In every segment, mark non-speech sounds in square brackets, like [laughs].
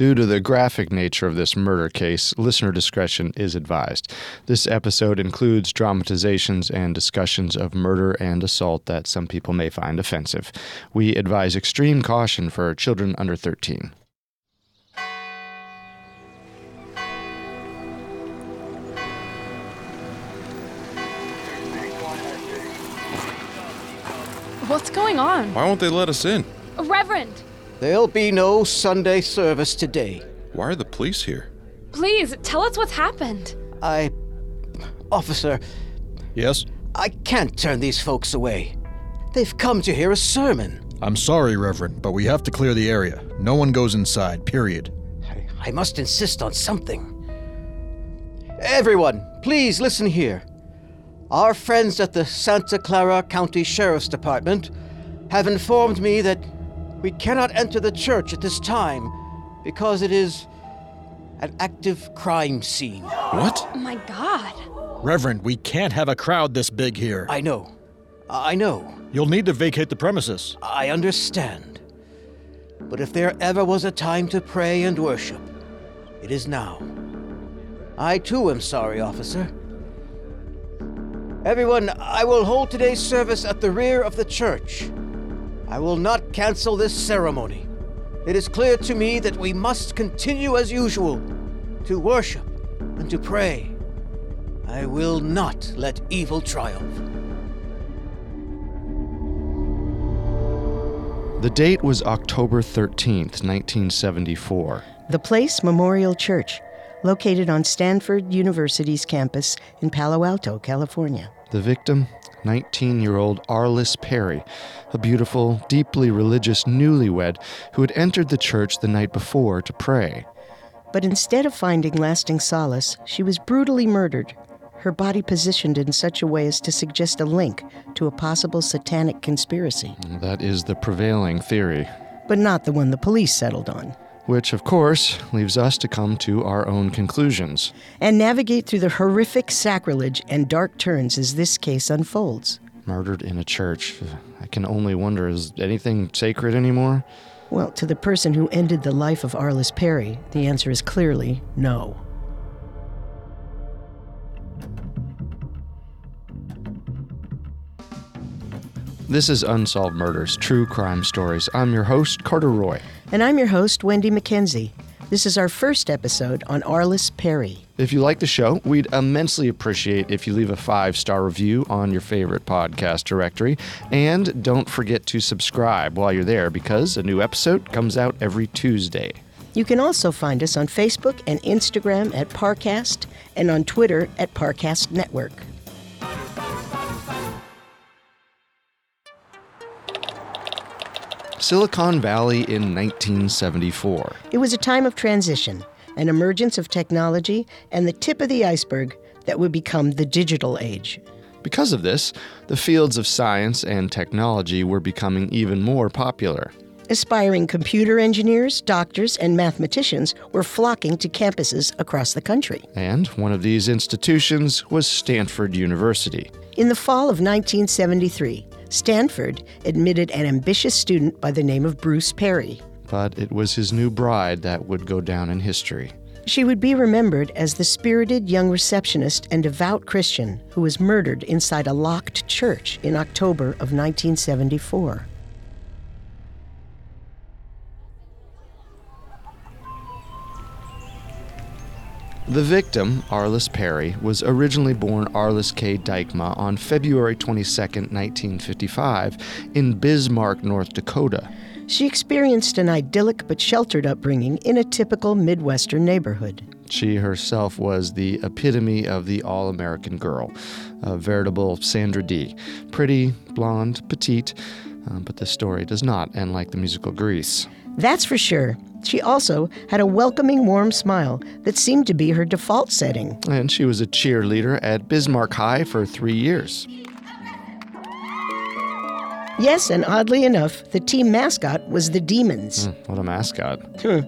Due to the graphic nature of this murder case, listener discretion is advised. This episode includes dramatizations and discussions of murder and assault that some people may find offensive. We advise extreme caution for children under 13. What's going on? Why won't they let us in? Reverend, There'll be no Sunday service today. Why are the police here? please tell us what's happened. I. Officer, Yes? I can't turn these folks away. They've come to hear a sermon. I'm sorry, Reverend, but we have to clear the area. No one goes inside, period. I, I must insist on something. Everyone, please listen here. Our friends at the Santa Clara County Sheriff's Department have informed me that we cannot enter the church at this time because it is an active crime scene. What? Oh my god. Reverend, we can't have a crowd this big here. I know. I know. You'll need to vacate the premises. I understand. But if there ever was a time to pray and worship, it is now. I too am sorry, officer. Everyone, I will hold today's service at the rear of the church. I will not cancel this ceremony. It is clear to me that we must continue as usual to worship and to pray. I will not let evil triumph. The date was October 13th, 1974. The Place Memorial Church, located on Stanford University's campus in Palo Alto, California. The victim, 19 year old Arlis Perry, a beautiful, deeply religious newlywed who had entered the church the night before to pray. But instead of finding lasting solace, she was brutally murdered, her body positioned in such a way as to suggest a link to a possible satanic conspiracy, That is the prevailing theory, but not the one the police settled on, which, of course, leaves us to come to our own conclusions. and navigate through the horrific sacrilege and dark turns as this case unfolds. Murdered in a church. I can only wonder is anything sacred anymore? Well, to the person who ended the life of Arlis Perry, the answer is clearly no. This is Unsolved Murders, True Crime Stories. I'm your host, Carter Roy. And I'm your host, Wendy McKenzie. This is our first episode on Arlis Perry. If you like the show, we'd immensely appreciate if you leave a five star review on your favorite podcast directory. And don't forget to subscribe while you're there because a new episode comes out every Tuesday. You can also find us on Facebook and Instagram at Parcast and on Twitter at Parcast Network. Silicon Valley in 1974. It was a time of transition, an emergence of technology, and the tip of the iceberg that would become the digital age. Because of this, the fields of science and technology were becoming even more popular. Aspiring computer engineers, doctors, and mathematicians were flocking to campuses across the country. And one of these institutions was Stanford University. In the fall of 1973, Stanford admitted an ambitious student by the name of Bruce Perry. But it was his new bride that would go down in history. She would be remembered as the spirited young receptionist and devout Christian who was murdered inside a locked church in October of 1974. The victim, Arlis Perry, was originally born Arlis K. Dykema on February 22, 1955, in Bismarck, North Dakota. She experienced an idyllic but sheltered upbringing in a typical Midwestern neighborhood. She herself was the epitome of the all American girl, a veritable Sandra Dee. Pretty, blonde, petite, uh, but the story does not end like the musical Grease. That's for sure. She also had a welcoming, warm smile that seemed to be her default setting. And she was a cheerleader at Bismarck High for three years. Yes, and oddly enough, the team mascot was the Demons. Mm, what a mascot. Hmm.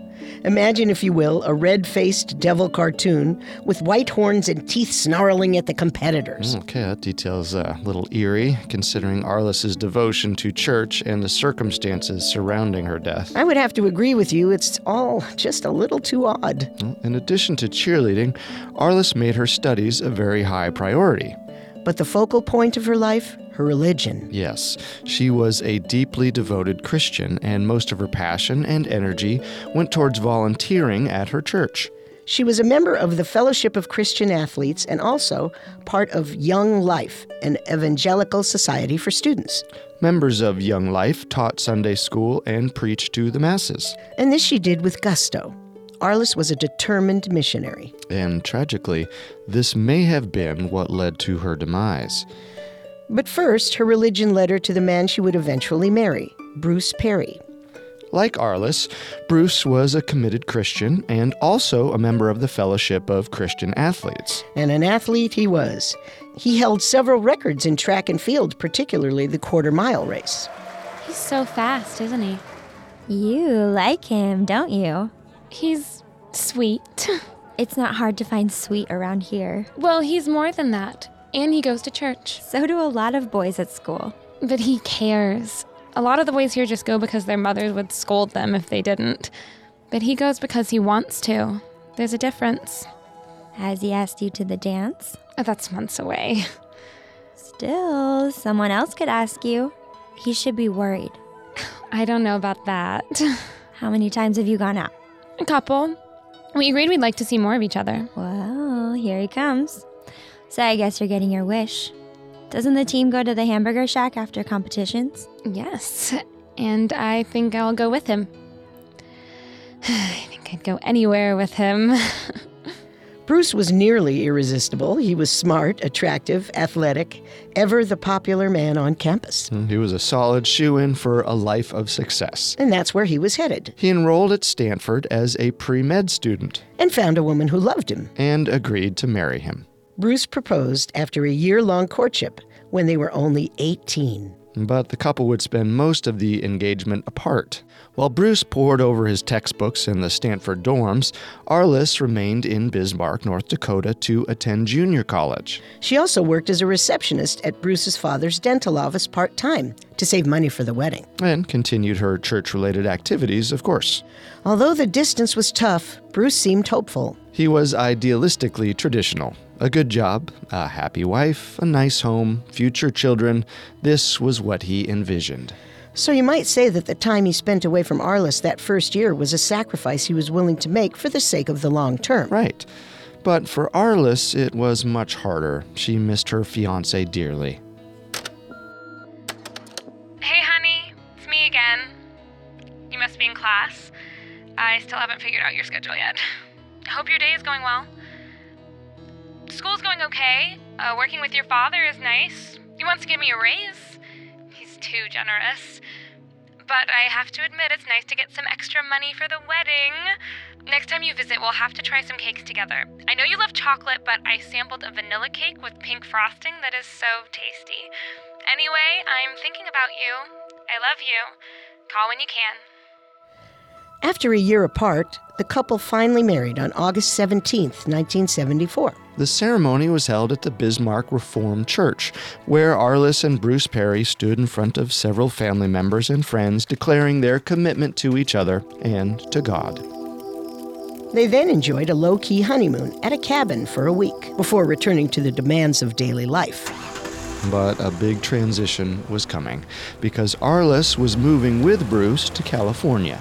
Imagine, if you will, a red faced devil cartoon with white horns and teeth snarling at the competitors. Hmm, okay, that detail's uh, a little eerie, considering Arlis's devotion to church and the circumstances surrounding her death. I would have to agree with you, it's all just a little too odd. In addition to cheerleading, Arlis made her studies a very high priority. But the focal point of her life? Her religion. Yes, she was a deeply devoted Christian, and most of her passion and energy went towards volunteering at her church. She was a member of the Fellowship of Christian Athletes and also part of Young Life, an evangelical society for students. Members of Young Life taught Sunday school and preached to the masses. And this she did with gusto. Arlis was a determined missionary. And tragically, this may have been what led to her demise. But first, her religion led her to the man she would eventually marry, Bruce Perry. Like Arlis, Bruce was a committed Christian and also a member of the Fellowship of Christian Athletes. And an athlete he was. He held several records in track and field, particularly the quarter mile race. He's so fast, isn't he? You like him, don't you? He's sweet. [laughs] It's not hard to find sweet around here. well, he's more than that. And he goes to church. So do a lot of boys at school. But he cares. A lot of the boys here just go because their mothers would scold them if they didn't. But he goes because he wants to. There's a difference. Has he asked you to the dance? Oh, That's months away. Still, someone else could ask you. He should be worried. [sighs] I don't know about that. [laughs] How many times have you gone out? A couple. We agreed we'd like to see more of each other. Well, here he comes. So I guess you're getting your wish. Doesn't the team go to the hamburger shack after competitions? Yes, and I think I'll go with him. [sighs] I think I'd go anywhere with him. [laughs] Bruce was nearly irresistible. He was smart, attractive, athletic, ever the popular man on campus. Mm, he was a solid shoe in for a life of success. And that's where he was headed, He enrolled at Stanford as a pre med student and found a woman who loved him. and agreed to marry him. Bruce proposed after a year long courtship when they were only 18. But the couple would spend most of the engagement apart. While Bruce pored over his textbooks in the Stanford dorms, Arlis remained in Bismarck, North Dakota to attend junior college. She also worked as a receptionist at Bruce's father's dental office part time to save money for the wedding. and continued her church related activities, of course. Although the distance was tough, Bruce seemed hopeful. He was idealistically traditional. A good job, a happy wife, a nice home, future children. This was what he envisioned. So you might say that the time he spent away from Arlis that first year was a sacrifice he was willing to make for the sake of the long term. Right. But for Arlis, it was much harder. She missed her fiance dearly. Hey, honey, it's me again. You must be in class. I still haven't figured out your schedule yet. I hope your day is going well. School's going okay. Uh, working with your father is nice. He wants to give me a raise. He's too generous. But I have to admit, it's nice to get some extra money for the wedding. Next time you visit, we'll have to try some cakes together. I know you love chocolate, but I sampled a vanilla cake with pink frosting that is so tasty. Anyway, I'm thinking about you. I love you. Call when you can. After a year apart, the couple finally married on August 17th, 1974. The ceremony was held at the Bismarck Reformed Church, where Arlis and Bruce Perry stood in front of several family members and friends declaring their commitment to each other and to God. They then enjoyed a low key honeymoon at a cabin for a week before returning to the demands of daily life. But a big transition was coming because Arlis was moving with Bruce to California.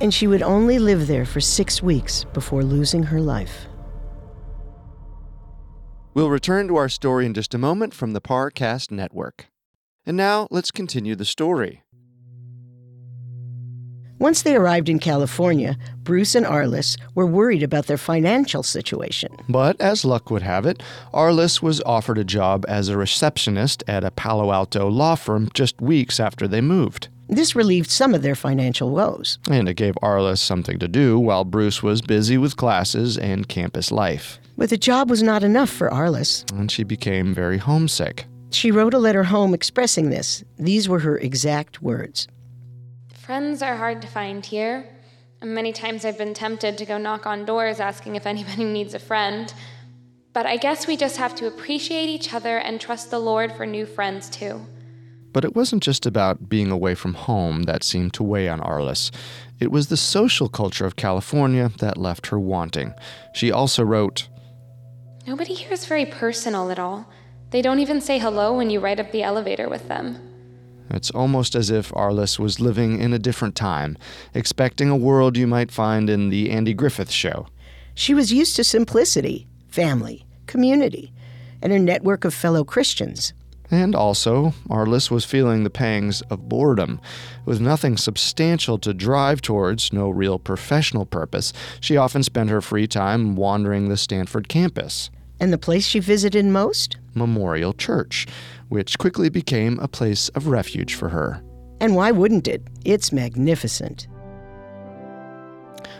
And she would only live there for six weeks before losing her life. We'll return to our story in just a moment from the Parcast Network. And now let's continue the story. Once they arrived in California, Bruce and Arlis were worried about their financial situation. But as luck would have it, Arlis was offered a job as a receptionist at a Palo Alto law firm just weeks after they moved. This relieved some of their financial woes. And it gave Arlis something to do while Bruce was busy with classes and campus life. But the job was not enough for Arlis. And she became very homesick. She wrote a letter home expressing this. These were her exact words Friends are hard to find here. And Many times I've been tempted to go knock on doors asking if anybody [laughs] needs a friend. But I guess we just have to appreciate each other and trust the Lord for new friends, too. But it wasn't just about being away from home that seemed to weigh on Arlis. It was the social culture of California that left her wanting. She also wrote Nobody here is very personal at all. They don't even say hello when you ride up the elevator with them. It's almost as if Arlis was living in a different time, expecting a world you might find in the Andy Griffith show. She was used to simplicity, family, community, and her network of fellow Christians. And also, Arlis was feeling the pangs of boredom. With nothing substantial to drive towards, no real professional purpose, she often spent her free time wandering the Stanford campus. And the place she visited most? Memorial Church, which quickly became a place of refuge for her. And why wouldn't it? It's magnificent.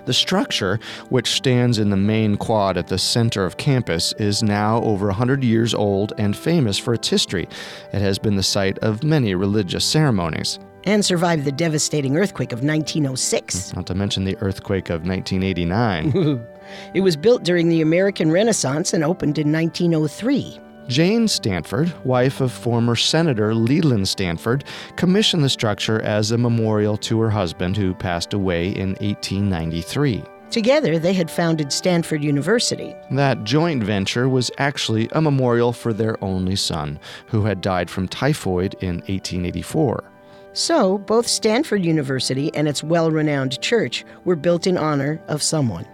The structure, which stands in the main quad at the center of campus, is now over 100 years old and famous for its history. It has been the site of many religious ceremonies. And survived the devastating earthquake of 1906. Not to mention the earthquake of 1989. [laughs] it was built during the American Renaissance and opened in 1903. Jane Stanford, wife of former Senator Leland Stanford, commissioned the structure as a memorial to her husband who passed away in 1893. Together, they had founded Stanford University. That joint venture was actually a memorial for their only son, who had died from typhoid in 1884. So, both Stanford University and its well renowned church were built in honor of someone.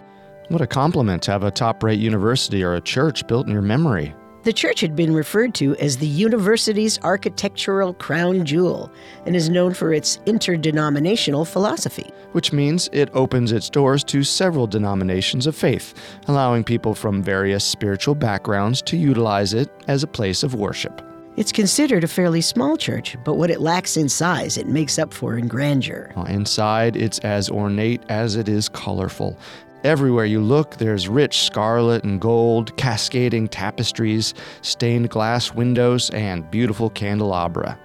What a compliment to have a top rate university or a church built in your memory. The church had been referred to as the university's architectural crown jewel and is known for its interdenominational philosophy. Which means it opens its doors to several denominations of faith, allowing people from various spiritual backgrounds to utilize it as a place of worship. It's considered a fairly small church, but what it lacks in size, it makes up for in grandeur. Inside, it's as ornate as it is colorful. Everywhere you look, there's rich scarlet and gold, cascading tapestries, stained glass windows, and beautiful candelabra.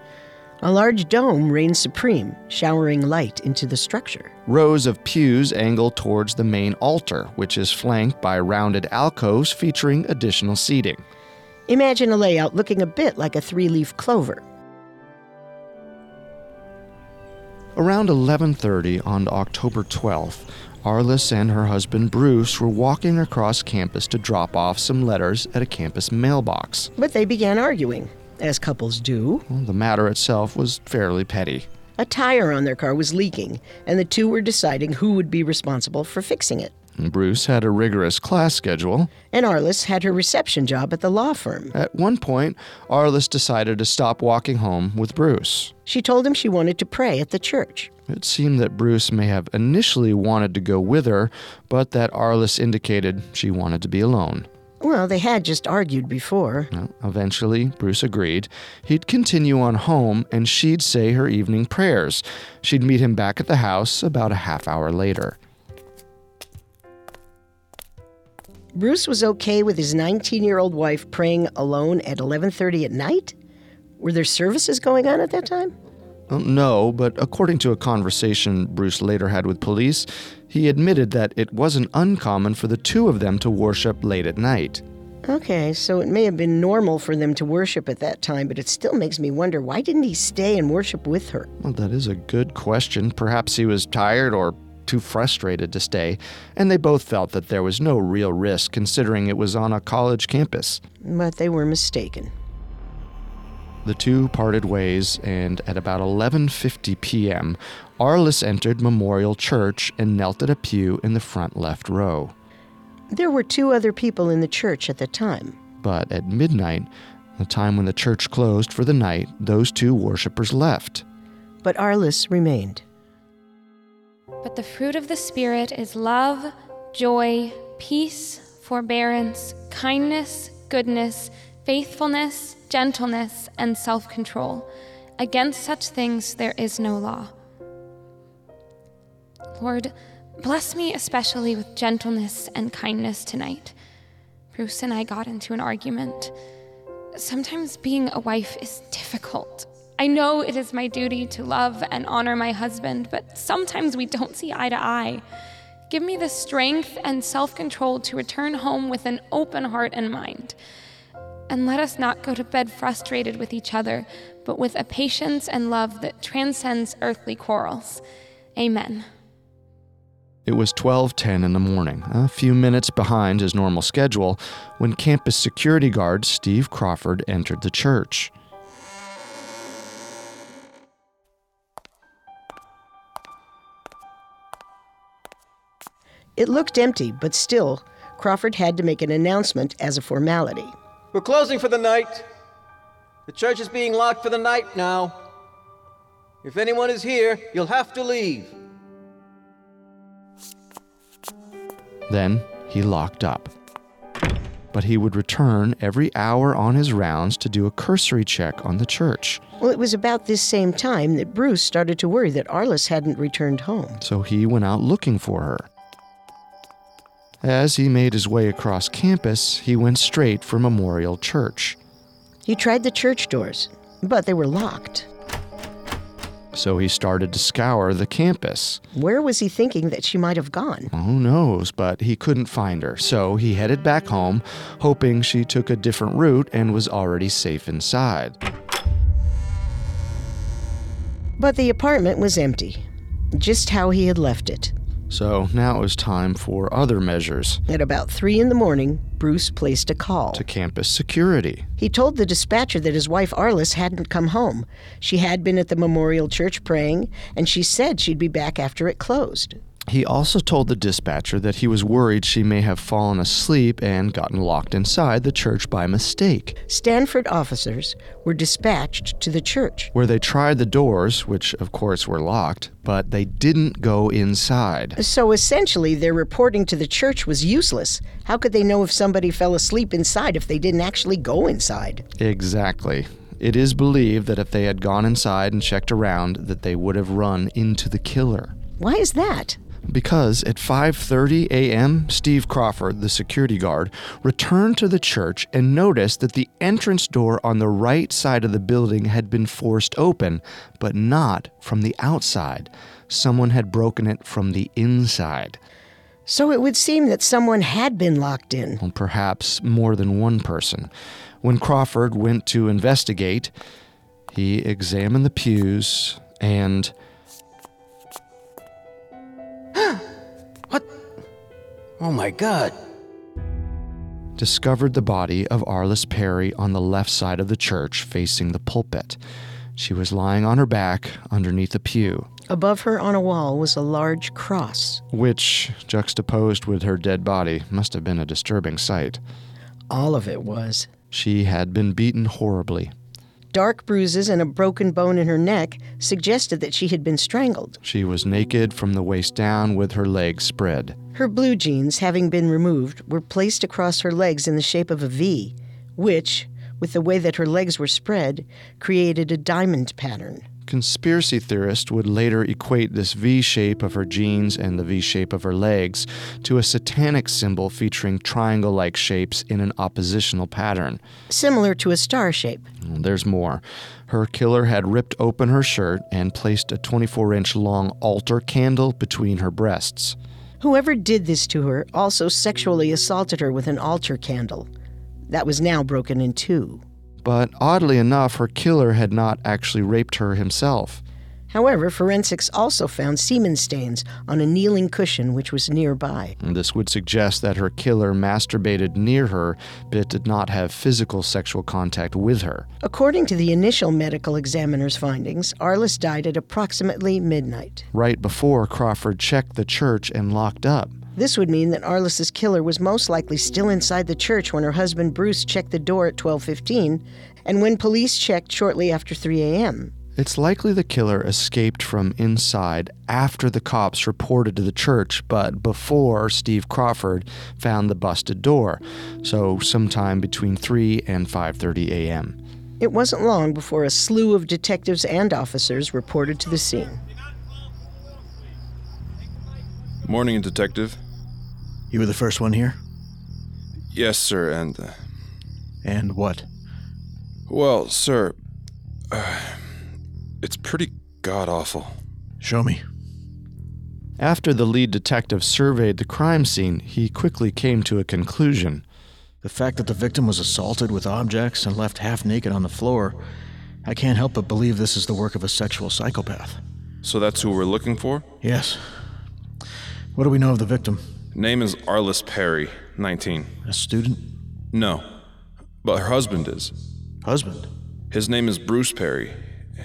A large dome reigns supreme, showering light into the structure. Rows of pews angle towards the main altar, which is flanked by rounded alcoves featuring additional seating. Imagine a layout looking a bit like a three leaf clover. Around 11:30 on October 12th, Arlis and her husband Bruce were walking across campus to drop off some letters at a campus mailbox. But they began arguing, as couples do. Well, the matter itself was fairly petty. A tire on their car was leaking, and the two were deciding who would be responsible for fixing it. Bruce had a rigorous class schedule. And Arlis had her reception job at the law firm. At one point, Arlis decided to stop walking home with Bruce. She told him she wanted to pray at the church. It seemed that Bruce may have initially wanted to go with her, but that Arlis indicated she wanted to be alone. Well, they had just argued before. Well, eventually, Bruce agreed. He'd continue on home and she'd say her evening prayers. She'd meet him back at the house about a half hour later. Bruce was okay with his 19-year-old wife praying alone at 11:30 at night? Were there services going on at that time? Well, no, but according to a conversation Bruce later had with police, he admitted that it wasn't uncommon for the two of them to worship late at night. Okay, so it may have been normal for them to worship at that time, but it still makes me wonder why didn't he stay and worship with her? Well, that is a good question. Perhaps he was tired or too frustrated to stay, and they both felt that there was no real risk considering it was on a college campus. But they were mistaken. The two parted ways, and at about 11:50 p.m., Arlis entered Memorial Church and knelt at a pew in the front left row. There were two other people in the church at the time. But at midnight, the time when the church closed for the night, those two worshippers left. But Arlis remained. But the fruit of the Spirit is love, joy, peace, forbearance, kindness, goodness, faithfulness, gentleness, and self control. Against such things there is no law. Lord, bless me especially with gentleness and kindness tonight. Bruce and I got into an argument. Sometimes being a wife is difficult. I know it is my duty to love and honor my husband, but sometimes we don't see eye to eye. Give me the strength and self control to return home with an open heart and mind. And let us not go to bed frustrated with each other, but with a patience and love that transcends earthly quarrels. Amen. It was 12:10 in the morning, a few minutes behind his normal schedule, when campus security guard Steve Crawford entered the church. It looked empty, but still, Crawford had to make an announcement as a formality. We're closing for the night. The church is being locked for the night now. If anyone is here, you'll have to leave. Then he locked up. But he would return every hour on his rounds to do a cursory check on the church. Well, it was about this same time that Bruce started to worry that Arlis hadn't returned home. So he went out looking for her. As he made his way across campus, he went straight for Memorial Church. He tried the church doors, but they were locked. So he started to scour the campus. Where was he thinking that she might have gone? Who knows, but he couldn't find her, so he headed back home, hoping she took a different route and was already safe inside. But the apartment was empty, just how he had left it. So now it was time for other measures. At about three in the morning, Bruce placed a call to campus security. He told the dispatcher that his wife Arlis hadn't come home. She had been at the memorial church praying, and she said she'd be back after it closed. He also told the dispatcher that he was worried she may have fallen asleep and gotten locked inside the church by mistake. Stanford officers were dispatched to the church, where they tried the doors, which of course were locked, but they didn't go inside. So essentially, their reporting to the church was useless. How could they know if somebody fell asleep inside if they didn't actually go inside? Exactly. It is believed that if they had gone inside and checked around that they would have run into the killer. Why is that? Because at 5:30 a.m., Steve Crawford, the security guard, returned to the church and noticed that the entrance door on the right side of the building had been forced open, but not from the outside. Someone had broken it from the inside. So it would seem that someone had been locked in. Well, perhaps more than one person. When Crawford went to investigate, he examined the pews and [gasps] what? Oh my god. Discovered the body of Arlis Perry on the left side of the church facing the pulpit. She was lying on her back underneath a pew. Above her on a wall was a large cross, which, juxtaposed with her dead body, must have been a disturbing sight. All of it was. She had been beaten horribly. Dark bruises and a broken bone in her neck suggested that she had been strangled. She was naked from the waist down with her legs spread. Her blue jeans, having been removed, were placed across her legs in the shape of a V, which, with the way that her legs were spread, created a diamond pattern. Conspiracy theorists would later equate this V shape of her jeans and the V shape of her legs to a satanic symbol featuring triangle like shapes in an oppositional pattern. Similar to a star shape. There's more. Her killer had ripped open her shirt and placed a 24 inch long altar candle between her breasts. Whoever did this to her also sexually assaulted her with an altar candle. That was now broken in two. But oddly enough, her killer had not actually raped her himself. However, forensics also found semen stains on a kneeling cushion which was nearby. This would suggest that her killer masturbated near her, but did not have physical sexual contact with her. According to the initial medical examiner's findings, Arlis died at approximately midnight. Right before Crawford checked the church and locked up. This would mean that Arlis's killer was most likely still inside the church when her husband Bruce checked the door at 12:15 and when police checked shortly after 3 a.m. It's likely the killer escaped from inside after the cops reported to the church, but before Steve Crawford found the busted door, so sometime between 3 and 5:30 a.m. It wasn't long before a slew of detectives and officers reported to the scene. Morning, Detective. You were the first one here? Yes, sir, and. Uh, And what? well, sir. Uh, it's pretty god awful. Show me. After the lead detective surveyed the crime scene, he quickly came to a conclusion. The fact that the victim was assaulted with objects and left half naked on the floor, I can't help but believe this is the work of a sexual psychopath. So that's who we're looking for? Yes. What do we know of the victim? Name is Arlis Perry, 19. A student? No, but her husband is. Husband? His name is Bruce Perry.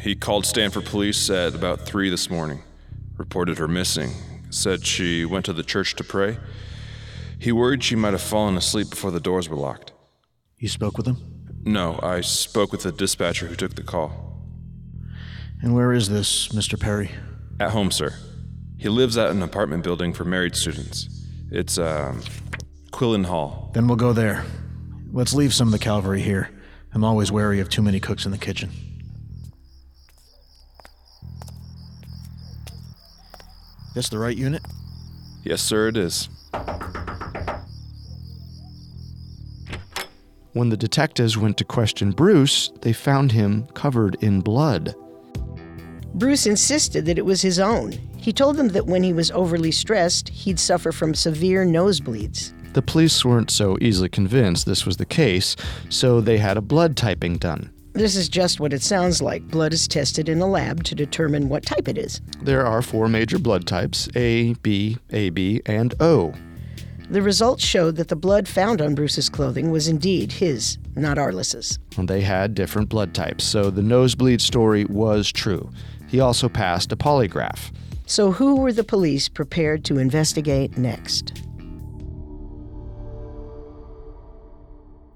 He called Stanford police at about 3 this morning, reported her missing, said she went to the church to pray. He worried she might have fallen asleep before the doors were locked. You spoke with him? No, I spoke with the dispatcher who took the call. And where is this, Mr. Perry? At home, sir. He lives at an apartment building for married students. It's, um, Quillen Hall. Then we'll go there. Let's leave some of the cavalry here. I'm always wary of too many cooks in the kitchen. This the right unit? Yes, sir, it is. When the detectives went to question Bruce, they found him covered in blood. Bruce insisted that it was his own. He told them that when he was overly stressed, he'd suffer from severe nosebleeds. The police weren't so easily convinced this was the case, so they had a blood typing done. This is just what it sounds like. Blood is tested in a lab to determine what type it is. There are four major blood types A, B, AB, and O. The results showed that the blood found on Bruce's clothing was indeed his, not Arlis's. And They had different blood types, so the nosebleed story was true. He also passed a polygraph. So, who were the police prepared to investigate next?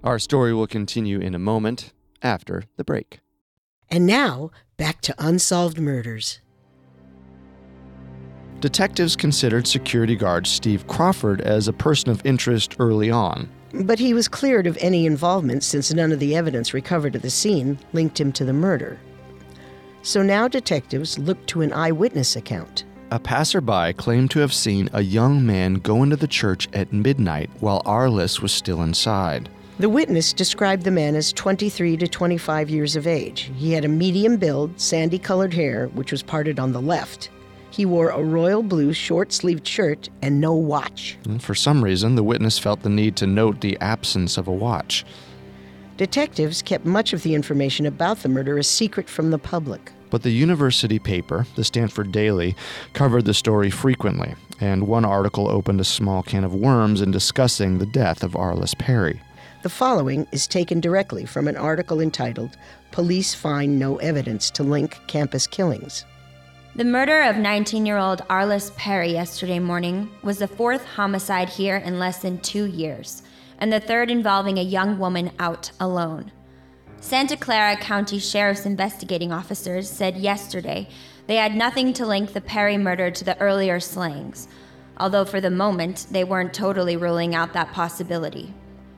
Our story will continue in a moment after the break. And now, back to Unsolved Murders. Detectives considered security guard Steve Crawford as a person of interest early on. But he was cleared of any involvement since none of the evidence recovered at the scene linked him to the murder. So now detectives looked to an eyewitness account. A passerby claimed to have seen a young man go into the church at midnight while Arlis was still inside. The witness described the man as 23 to 25 years of age. He had a medium build, sandy colored hair, which was parted on the left. He wore a royal blue short sleeved shirt and no watch. For some reason, the witness felt the need to note the absence of a watch. Detectives kept much of the information about the murder a secret from the public. But the university paper, the Stanford Daily, covered the story frequently, and one article opened a small can of worms in discussing the death of Arlis Perry. The following is taken directly from an article entitled Police Find No Evidence to Link Campus Killings. The murder of 19 year old Arlis Perry yesterday morning was the fourth homicide here in less than two years, and the third involving a young woman out alone. Santa Clara County Sheriff's investigating officers said yesterday they had nothing to link the Perry murder to the earlier slayings, although for the moment they weren't totally ruling out that possibility.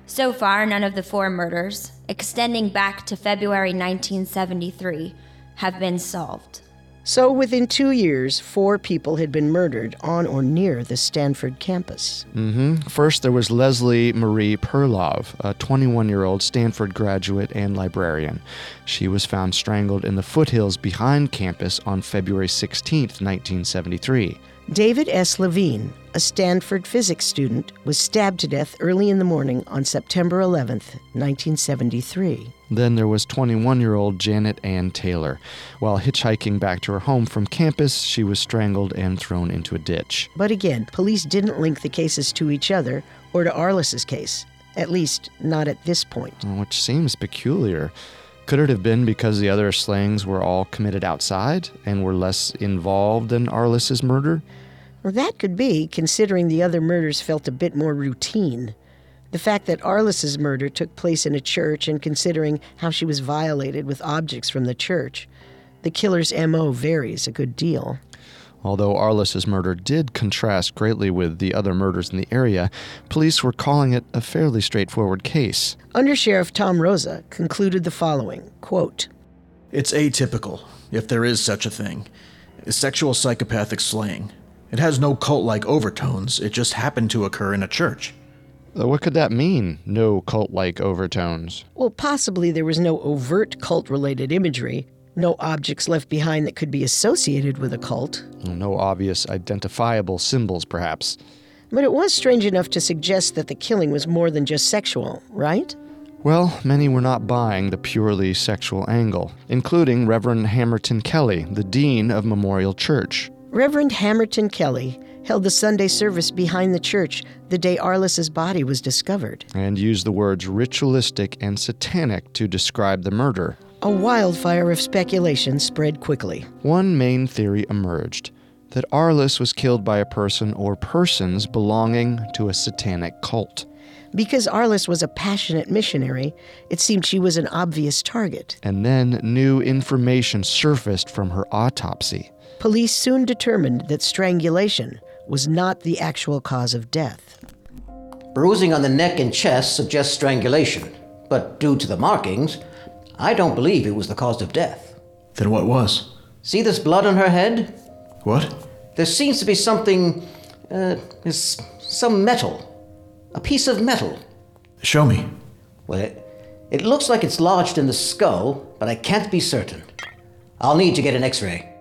So far, none of the four murders, extending back to February 1973, have been solved. So, within two years, four people had been murdered on or near the Stanford campus. hmm First, there was Leslie Marie Perlov, a 21 year old Stanford graduate and librarian. She was found strangled in the foothills behind campus on February 16, 1973. David S. Levine, a Stanford physics student, was stabbed to death early in the morning on September 11, 1973. Then there was 21 year old Janet Ann Taylor. While hitchhiking back to her home from campus, she was strangled and thrown into a ditch. But again, police didn't link the cases to each other or to Arlis's case, at least not at this point. Which seems peculiar. Could it have been because the other slayings were all committed outside and were less involved in Arlis's murder? Well, that could be, considering the other murders felt a bit more routine. The fact that Arlis's murder took place in a church and considering how she was violated with objects from the church, the killer's MO varies a good deal. Although Arlis's murder did contrast greatly with the other murders in the area, police were calling it a fairly straightforward case. Undersheriff Tom Rosa concluded the following quote, It's atypical, if there is such a thing. Sexual psychopathic slaying. It has no cult like overtones, it just happened to occur in a church. Uh, What could that mean? No cult like overtones. Well, possibly there was no overt cult related imagery, no objects left behind that could be associated with a cult, No obvious identifiable symbols, perhaps. but it was strange enough to suggest that the killing was more than just sexual, right? Well, many were not buying the purely sexual angle, including Reverend Hamerton Kelly, the dean of Memorial Church. Reverend Hamerton Kelly held the Sunday service behind the church the day Arlis's body was discovered. and used the words ritualistic and satanic to describe the murder. A wildfire of speculation spread quickly. One main theory emerged that Arlis was killed by a person or persons belonging to a satanic cult. Because Arlis was a passionate missionary, it seemed she was an obvious target. And then new information surfaced from her autopsy. Police soon determined that strangulation was not the actual cause of death. Bruising on the neck and chest suggests strangulation, but due to the markings, I don't believe it was the cause of death. Then what was? See this blood on her head? What? There seems to be something. Uh, is some metal. A piece of metal. Show me. Well, it, it looks like it's lodged in the skull, but I can't be certain. I'll need to get an x ray.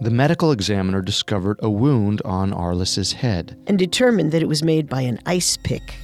The medical examiner discovered a wound on Arlis's head, and determined that it was made by an ice pick.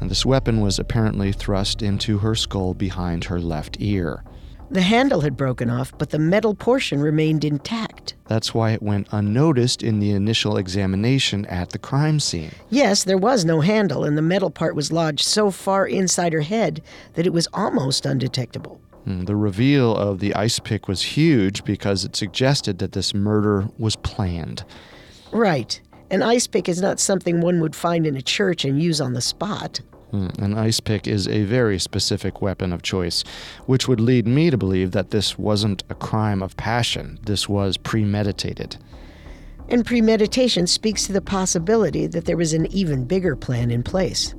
And this weapon was apparently thrust into her skull behind her left ear. The handle had broken off, but the metal portion remained intact. That's why it went unnoticed in the initial examination at the crime scene. Yes, there was no handle, and the metal part was lodged so far inside her head that it was almost undetectable. Hmm, The reveal of the ice pick was huge because it suggested that this murder was planned. Right. An ice pick is not something one would find in a church and use on the spot. Hmm, An ice pick is a very specific weapon of choice, which would lead me to believe that this wasn't a crime of passion. This was premeditated. And premeditation speaks to the possibility that there was an even bigger plan in place.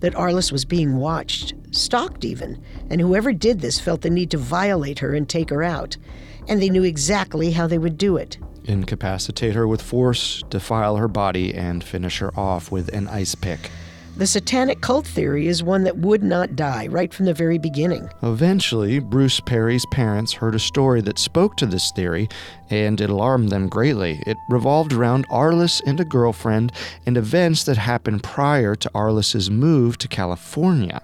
That Arlis was being watched, stalked even, and whoever did this felt the need to violate her and take her out. And they knew exactly how they would do it. Incapacitate her with force, defile her body, and finish her off with an ice pick. The satanic cult theory is one that would not die right from the very beginning. Eventually, Bruce Perry's parents heard a story that spoke to this theory, and it alarmed them greatly. It revolved around Arlis and a girlfriend and events that happened prior to Arlis's move to California.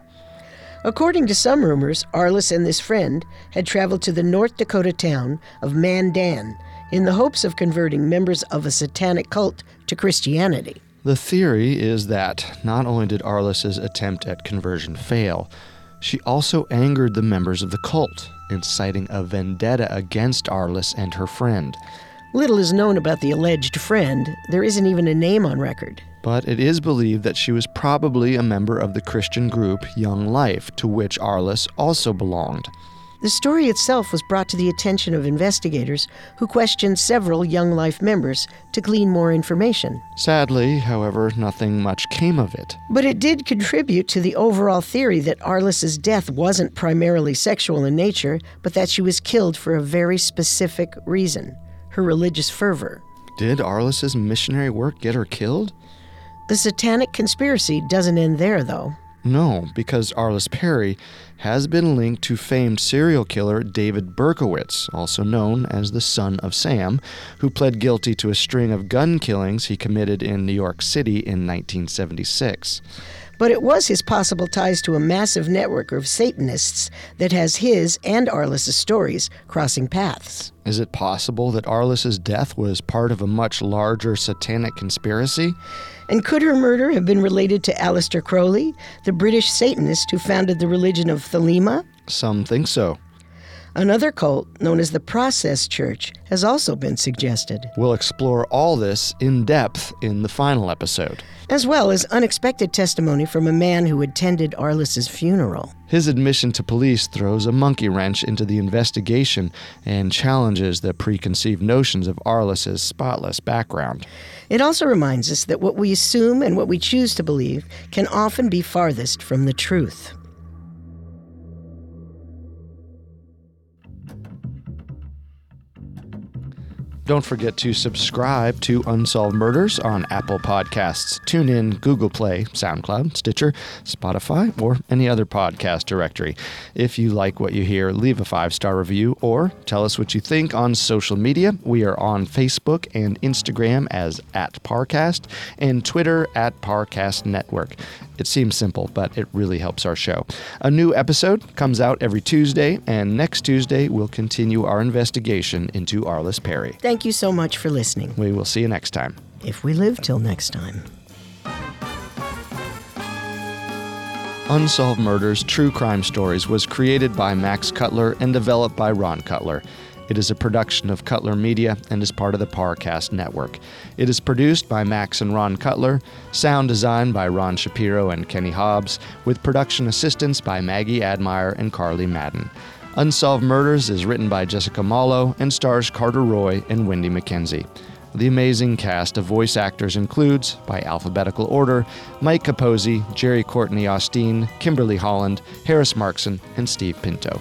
According to some rumors, Arlis and this friend had traveled to the North Dakota town of Mandan in the hopes of converting members of a satanic cult to Christianity. The theory is that not only did Arlis's attempt at conversion fail, she also angered the members of the cult, inciting a vendetta against Arlis and her friend. Little is known about the alleged friend. There isn't even a name on record. But it is believed that she was probably a member of the Christian group Young Life, to which Arlis also belonged. The story itself was brought to the attention of investigators who questioned several Young Life members to glean more information. Sadly, however, nothing much came of it. But it did contribute to the overall theory that Arlis's death wasn't primarily sexual in nature, but that she was killed for a very specific reason her religious fervor. Did Arlis's missionary work get her killed? The satanic conspiracy doesn't end there, though. No, because Arlis Perry has been linked to famed serial killer David Berkowitz, also known as the Son of Sam, who pled guilty to a string of gun killings he committed in New York City in 1976. But it was his possible ties to a massive network of Satanists that has his and Arlis's stories crossing paths. Is it possible that Arlis's death was part of a much larger satanic conspiracy? And could her murder have been related to Aleister Crowley, the British Satanist who founded the religion of Thelema? Some think so. Another cult, known as the Process Church, has also been suggested. We'll explore all this in depth in the final episode. As well as unexpected testimony from a man who attended Arlis's funeral. His admission to police throws a monkey wrench into the investigation and challenges the preconceived notions of Arlis's spotless background. It also reminds us that what we assume and what we choose to believe can often be farthest from the truth. Don't forget to subscribe to Unsolved Murders on Apple Podcasts, TuneIn, Google Play, SoundCloud, Stitcher, Spotify, or any other podcast directory. If you like what you hear, leave a five star review or tell us what you think on social media. We are on Facebook and Instagram as at Parcast and Twitter at Parcast Network. It seems simple, but it really helps our show. A new episode comes out every Tuesday, and next Tuesday we'll continue our investigation into Arlis Perry. Thank you so much for listening. We will see you next time. If we live till next time. Unsolved Murders True Crime Stories was created by Max Cutler and developed by Ron Cutler. It is a production of Cutler Media and is part of the Parcast Network. It is produced by Max and Ron Cutler, sound design by Ron Shapiro and Kenny Hobbs, with production assistance by Maggie Admire and Carly Madden. Unsolved Murders is written by Jessica Mallow and stars Carter Roy and Wendy McKenzie. The amazing cast of voice actors includes, by alphabetical order, Mike Capozzi, Jerry Courtney Austin, Kimberly Holland, Harris Markson, and Steve Pinto.